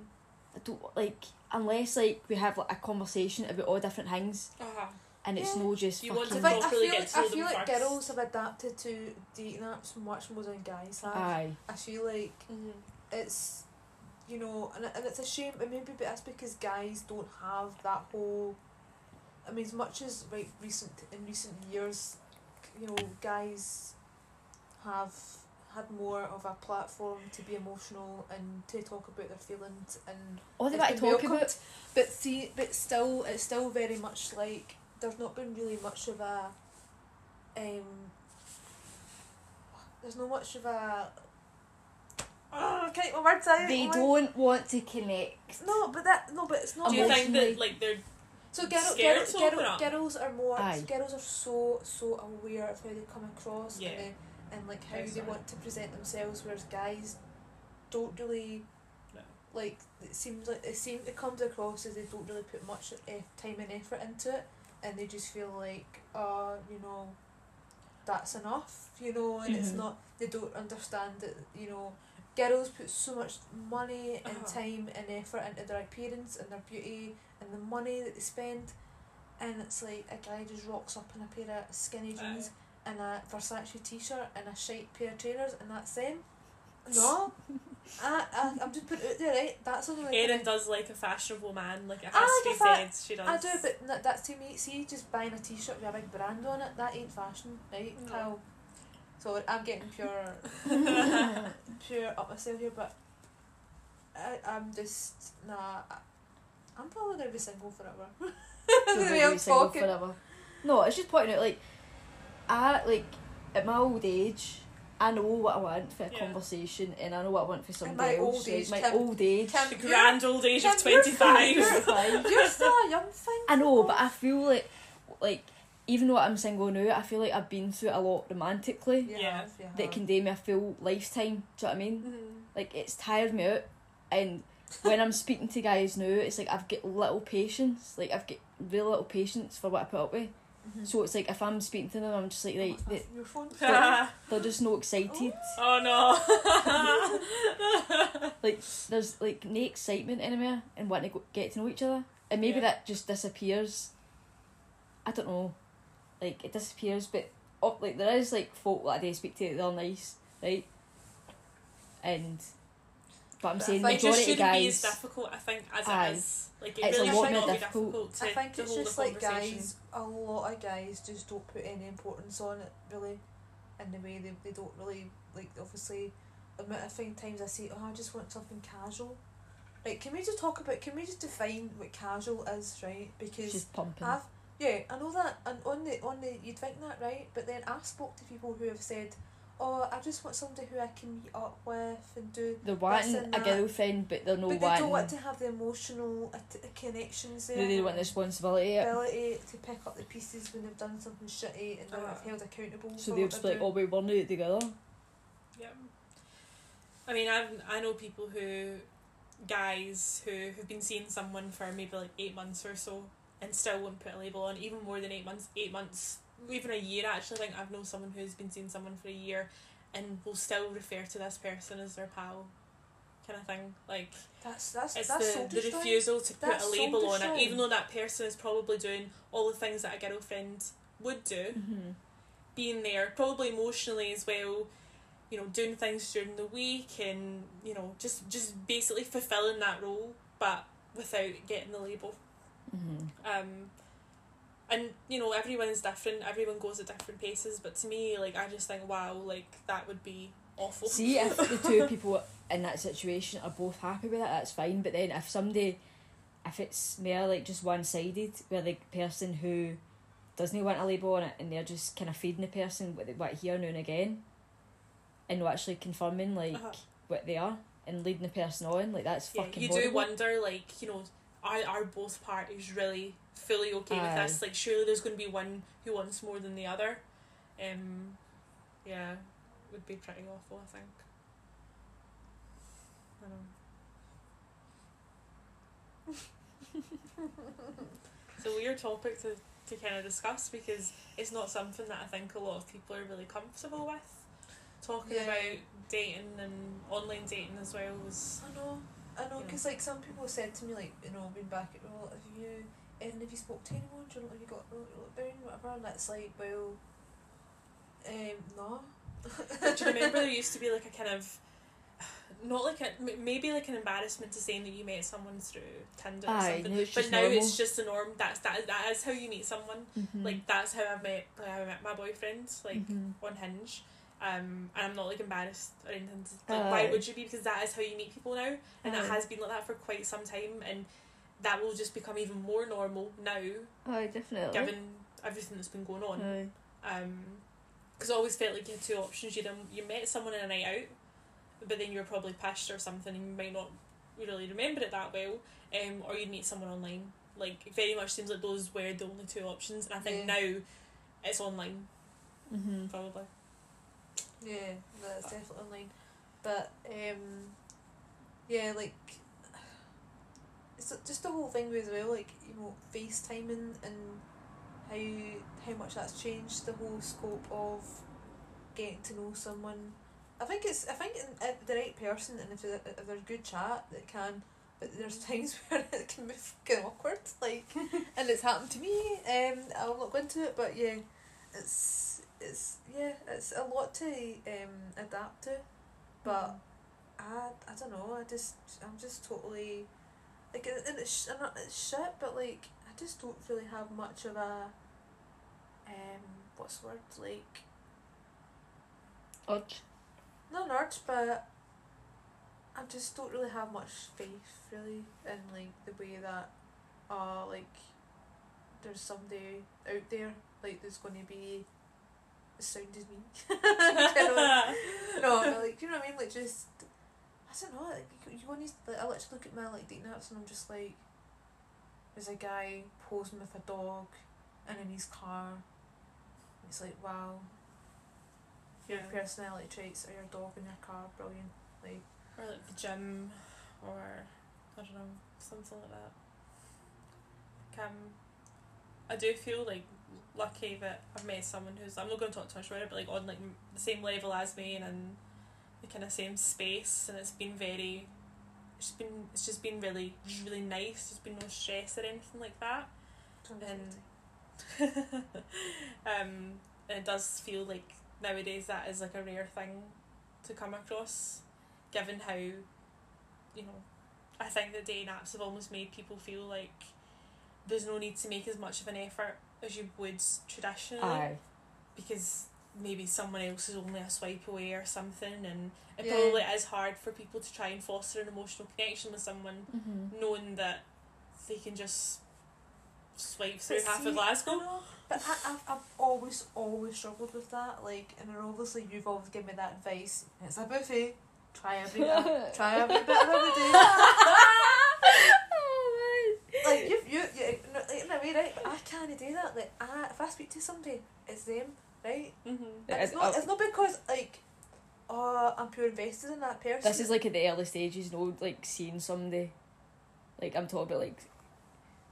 I don't like unless like we have like a conversation about all different things, Uh-huh. And it's Yeah. no just You want to fucking think I properly feel get like to I feel like first. girls have adapted to dating apps much more than guys have. aye. I feel like Mm-hmm. it's you know and, and it's a shame and maybe but that's because guys don't have that whole I mean as much as right recent in recent years you know guys have had more of a platform to be emotional and to talk about their feelings and All they it's want to talk welcomed. about but see but still it's still very much like there's not been really much of a um there's not much of a oh, I can't get my words out they Oh don't want to connect. no, but that no, but it's not. Do you think that like they're so girl, scared girl, to girl, open up? girls are more. Aye. Girls are so so aware of how they come across Yeah. and, they, and like how Very they so. want to present themselves, whereas guys don't really. No. Like it seems like it seems it comes across as they don't really put much e- time and effort into it, and they just feel like, uh, you know, that's enough, you know, and it's Mhm. not. They don't understand that you know girls put so much money and Uh-huh. time and effort into their appearance and their beauty and the money that they spend and it's like a guy just rocks up in a pair of skinny jeans and a Versace t-shirt and a shite pair of trainers and that's them no I, I, I'm just putting it out there right that's only like Erin does like a fashionable man, like ah, it I to like be a fa- said. She does. I do but n- that's to me see just buying a t-shirt with a big brand on it that ain't fashion right No. Kyle so I'm getting pure pure up myself here, but I, I'm just nah. I, I'm probably gonna be single forever. Don't the way I'm talking. forever. No, it's just pointing out like I like at my old age I know what I want for a Yeah. conversation and I know what I want for somebody my else. old like, age my can- old age. can- the grand old age of Kim, you're twenty five. fine. Fine. You're still a young thing. I know, but I feel like like even though I'm single now, I feel like I've been through it a lot romantically You Yeah. that can do me a full lifetime. Do you know what I mean? Mhm. Like it's tired me out and when I'm speaking to guys now, it's like I've got little patience. Like I've got real little patience for what I put up with. Mhm. So it's like if I'm speaking to them, I'm just like, right, they, phone. they're just no excited. oh no. Like there's like no excitement anywhere and wanting to go, get to know each other, and maybe Yeah. that just disappears. I don't know, like it disappears, but up like there is like folk that I do speak to, they're nice, right? And but I'm But I saying think it just majority shouldn't be as difficult. I think as Aye. it is. Like it It's a really lot should more not be difficult. difficult to, I think it's just like guys. A lot of guys just don't put any importance on it really, in the way they they don't really like. Obviously, the amount of thing- times I say, "Oh, I just want something casual." Like, can we just talk about? Can we just define what casual is, right? Because she's pumping. I've yeah, I know that, and on the on the you'd think that right, but then I've spoke to people who have said, oh, I just want somebody who I can meet up with and do. They're wanting and a that. girlfriend, but they're no but they wanting. don't want to have the emotional att- connections there. they don't want the responsibility. Ability to pick up the pieces when they've done something shitty and not Uh, have held accountable. So they'll what just be they're like, oh, we were new together. Yeah. I mean, I I know people who, guys who have been seeing someone for maybe like eight months or so and still won't put a label on, even more than eight months, eight months, even a year actually. I think I've known someone who's been seeing someone for a year and will still refer to this person as their pal, kind of thing. Like, That's that's it's that's the, soul the refusal to put That's a label on it, even though that person is probably doing all the things that a girlfriend would do Mm-hmm. being there, probably emotionally as well, you know, doing things during the week and, you know, just just basically fulfilling that role but without getting the label. Mm-hmm. Um and, you know, everyone is different, everyone goes at different paces, but to me, like I just think, wow, like that would be awful. See, if the two people in that situation are both happy with it, that's fine. But then if somebody, if it's more like just one sided, where the person who doesn't want a label on it and they're just kind of feeding the person what they what hear now and again, and not actually confirming like Uh-huh. what they are and leading the person on, like that's yeah, fucking you horrible. do wonder, like, you know, are, are both parties really fully okay with Aye. this? Like, surely there's going to be one who wants more than the other. Um, yeah, would be pretty awful, I think. I know. it's a weird topic to, to kind of discuss because it's not something that I think a lot of people are really comfortable with. Talking Yeah. about dating and online dating as well was I know, I know, Yeah. because like some people said to me, like you know, being back at well, have you, and have you spoke to anyone? Do you know, have you got uh, lockdown, whatever? And that's like, well, um, no. Do you remember there used to be like a kind of not like a m- maybe like an embarrassment to saying that you met someone through Tinder or something, now it's but now normal. it's just the norm. That's that that is how you meet someone. Mhm. Like that's how I've met like, I met my boyfriend like Mhm. on Hinge. Um, and I'm not like embarrassed or anything. Like, why would you be? Because that is how you meet people now, and that has been like that for quite some time, and that will just become even more normal now, Aye, definitely. given everything that's been going on. Um, because I always felt like you had two options. You you met someone in a night out, but then you were probably pissed or something, and you might not really remember it that well. Um, or you'd meet someone online. Like it very much seems like those were the only two options, and I think Yeah. now it's online Mhm. probably. Yeah, that's definitely online. But um, yeah, like it's just the whole thing with as well, like you know, FaceTiming and how how much that's changed the whole scope of getting to know someone. I think it's I think the right person and if there- if there's good chat that can. But there's times where it can be fucking awkward, like, and it's happened to me. Um, I'll not go into it, but yeah, it's it's yeah, it's a lot to um adapt to, but I I don't know. I just I'm just totally like and and it's not it's shit, but like I just don't really have much of a um what's the word like Urge. not an urge, but I just don't really have much faith really in like the way that uh like there's somebody out there like there's going to be as sound as me. Kind of- no, but like you know what I mean. Like just I don't know. Like you, you want to like I literally look at my like dating apps and I'm just like, there's a guy posing with a dog, and in his car. It's like wow. Your personality traits are your dog in your car. Brilliant. Like or like the gym, or I don't know, something like that. Um, I do feel like lucky that I've met someone who's I'm not going to talk too much about it, but like on like the same level as me and in the kind of same space, and it's been very. It's been it's just been really really nice. There's been no stress or anything like that. And um, and it does feel like nowadays that is like a rare thing to come across, given how, you know, I think that dating apps have almost made people feel like there's no need to make as much of an effort as you would traditionally Aye. because maybe someone else is only a swipe away or something, and it Yeah. probably is hard for people to try and foster an emotional connection with someone Mhm. knowing that they can just swipe through But half see, of Glasgow. Know, but I, I've, I've always, always struggled with that. Like, and obviously you've always given me that advice. It's a buffet. Try every, uh, try every bit of every day. oh like you, you, you no, like, in a way, right? But I can't do that. Like, I, if I speak to somebody, it's them, right? Mm-hmm. It's It's not. It's not because like, oh, I'm pure invested in that person. This is like at the early stages, you know, like seeing somebody. Like I'm talking about like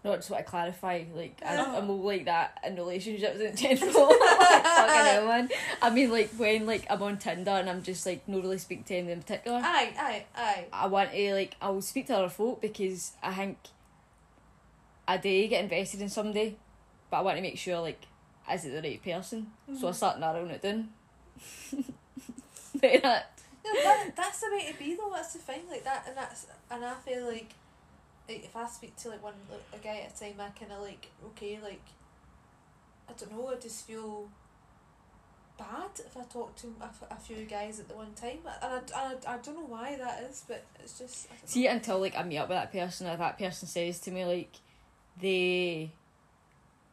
not just want to clarify, like I, Yeah. I'm more like that in relationships in general. like, fucking hell, man. I mean like when like I'm on Tinder and I'm just like not really speaking to anyone in particular. Aye, aye, aye. I want to like I will speak to other folk because I think I do get invested in somebody, but I want to make sure like is it the right person. So I Mhm. start narrowing it down. Like that. No, that, that's the way to be though. That's the thing, like that, and that's and I feel like, like if I speak to like one like, a guy at a time, I kind of like okay, like I don't know, I just feel bad if I talk to a, a few guys at the one time, and I, and I, I don't know why that is, but it's just See know. until like I meet up with that person or that person says to me like they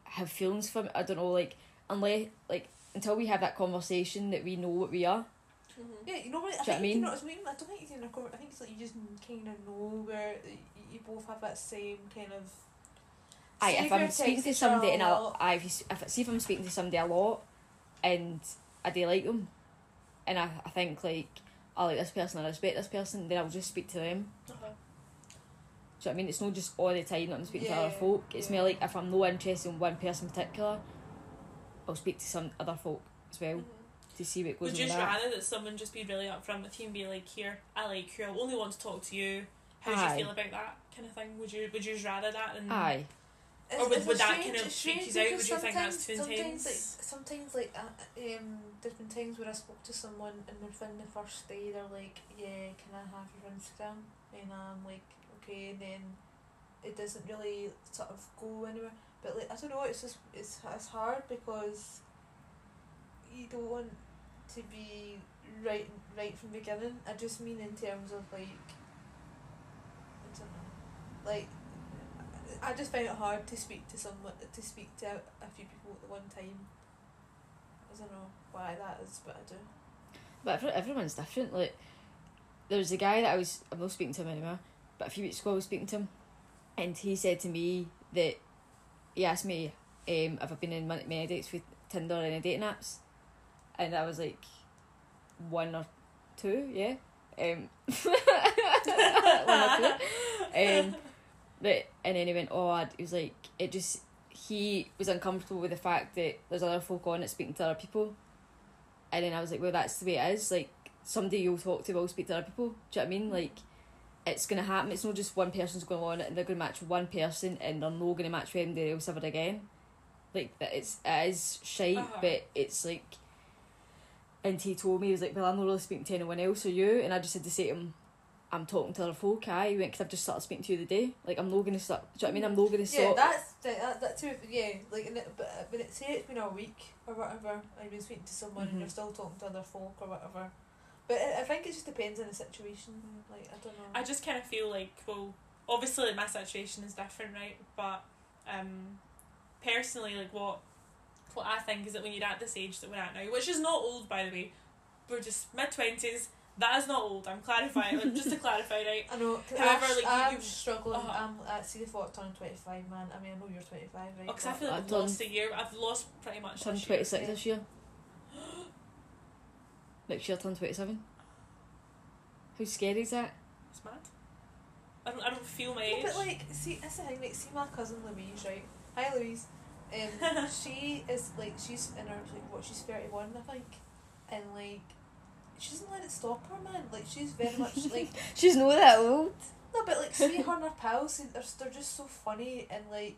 have feelings for me. I don't know, like unless like until we have that conversation that we know what we are. Mm-hmm. Yeah, you know what I Do you I think. You know, what I mean, I don't think you can. I think it's like you just kind of know where you both have that same kind of. I if if I'm speaking to somebody and I. I if, you if see if I'm speaking to somebody a lot, and I do like them, and I I think like I like this person, I respect this person, then I'll just speak to them. Do you know what I mean? It's not just all the time that I'm speaking to other folk. It's yeah. more like if I'm no interested in one person in particular, I'll speak to some other folk as well to see what goes Would on you with that. rather that someone just be really upfront with you and be like, "Here, I like you. I only want to talk to you. How do you feel about that kind of thing? Would you Would you rather that than Aye. Or would- It's- would it's that strange- kind of it's freak you out? Would you think that's too sometimes- intense? Sometimes, like, sometimes, like, uh, um, there's been times where I spoke to someone and within the first day they're like, "Yeah, can I have your Instagram?" And I'm like, And then it doesn't really sort of go anywhere. But like, I don't know. It's just it's it's hard because you don't want to be right right from the beginning. I just mean in terms of like, I don't know, like I just find it hard to speak to someone to speak to a, a few people at the one time. I don't know why that is, but I do. But everyone's different. Like, there was a guy that I was, I'm not speaking to him anymore, but a few weeks ago I was speaking to him, and he said to me that he asked me um, if I've been in many, dates with Tinder or any dating apps, and I was like, one or two, yeah. Um, one or two. Um, but and then he went, oh, I'd, he was like, it just he was uncomfortable with the fact that there's other folk on it speaking to other people, and then I was like, well, that's the way it is. Like somebody you'll talk to will speak to other people. Do you know what I mean? Like it's gonna happen. It's not just one person's going on it and they're gonna match with one person and they're not gonna match with anybody else ever again. Like that, it's it is shite, Uh-huh. but it's like. And he told me he was like, well, I'm not really speaking to anyone else, or you? And I just had to say to him, I'm talking to other folk. I went because I've just started speaking to you the day. Like I'm not gonna start. Do you know what I mean? I'm not gonna Yeah, stop. that's that, that, too. Yeah, like in it, but but it, say it's been a week or whatever, and you've been speaking to someone and Mhm. you're still talking to other folk or whatever. But I, I think it just depends on the situation. Like I don't know. I just kind of feel like, well, obviously my situation is different, right? But um, personally, like what what I think is that when you're at this age that we're at now, which is not old by the way, we're just mid twenties. That is not old. I'm clarifying. like, just to clarify, right? I know. However, I, like, you- I'm you- struggling. uh-huh. I'm at see the thought turning twenty five, man. I mean, I know you're twenty five, right? Because I feel like I've I've lost a year. I've lost pretty much. Turned twenty six this year. Next year, turn twenty seven. How scary is that? It's mad. I don't. I don't feel my No, age. but like, see, that's the thing. Like, see, my cousin Louise, right? Hi, Louise. Um, she is like, she's in her like what? She's thirty one, I think, and like, she doesn't let it stop her, man. Like, she's very much like, She's not that old. no, but like, see her and her pals, they're they're just so funny and like,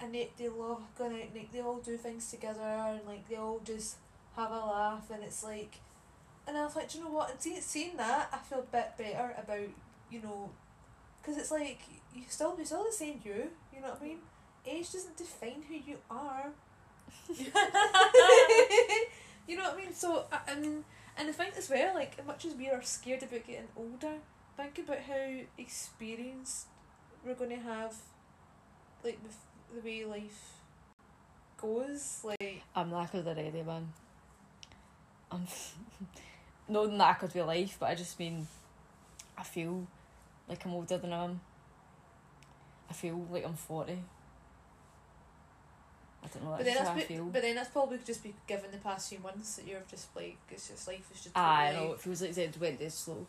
and they they love going out. Like, they all do things together and like they all just have a laugh, and it's like, and I was like, do you know what? See, seeing that, I feel a bit better about you know, because it's like you still you're still the same you. You know what I mean? Age doesn't define who you are. you know what I mean? So I, I mean, and the thing as well, like as much as we are scared about getting older, think about how experienced we're going to have, like with the way life goes. Like, I'm knackered already, man. I'm not could with life, but I just mean I feel like I'm older than I am. I feel like I'm forty. I don't know. but then that's how I but, feel. but then that's probably just be given the past few months that you're just like it's just life is just. I totally- know it feels like it went this slow.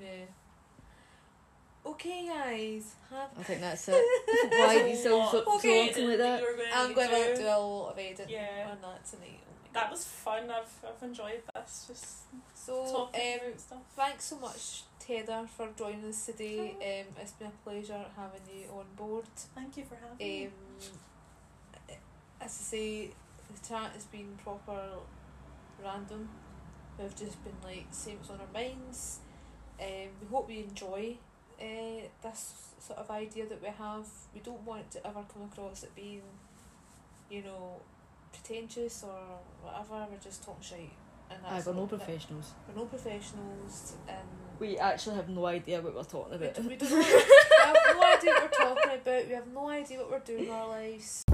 Yeah. Okay, guys. Have I think that's it. Why are you so What so, Okay. talking like that? Going I'm going to do. do a lot of editing Yeah. on that tonight. That was fun. I've I've enjoyed this. Just so. Um, about stuff. thanks so much, Heather, for joining us today. Um, it's been a pleasure having you on board. Thank you for having me. Um, as I say, the chat has been proper random. We've just been like saying what's on our minds. Um, we hope you enjoy uh, this sort of idea that we have. We don't want it to ever come across it being, you know, pretentious or whatever. We're just talking shit. And Aye, we're no professionals. We're no professionals, and We actually have no idea what we're talking we, about. do, we, don't know, we have no idea what we're talking about. We have no idea what we're doing in our lives.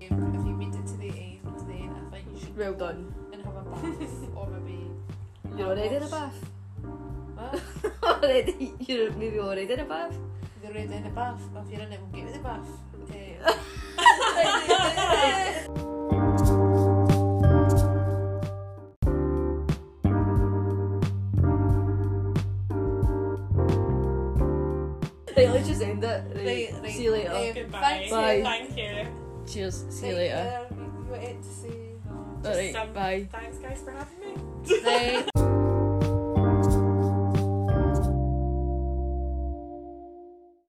If you made it to the end, then I think you should Well go done. and have a bath or maybe. You're already in a bath. What? already, you're maybe already in a bath. You're already in a bath. If you're in it, we'll get you the bath. Um, Right, let's just end it. Right, Right, right. See you later. Um, Goodbye. thanks, Bye. Thank you. Cheers. See you right, later. uh, you, you wanted to say. Just, Alright, um, bye. Thanks guys for having me. Right.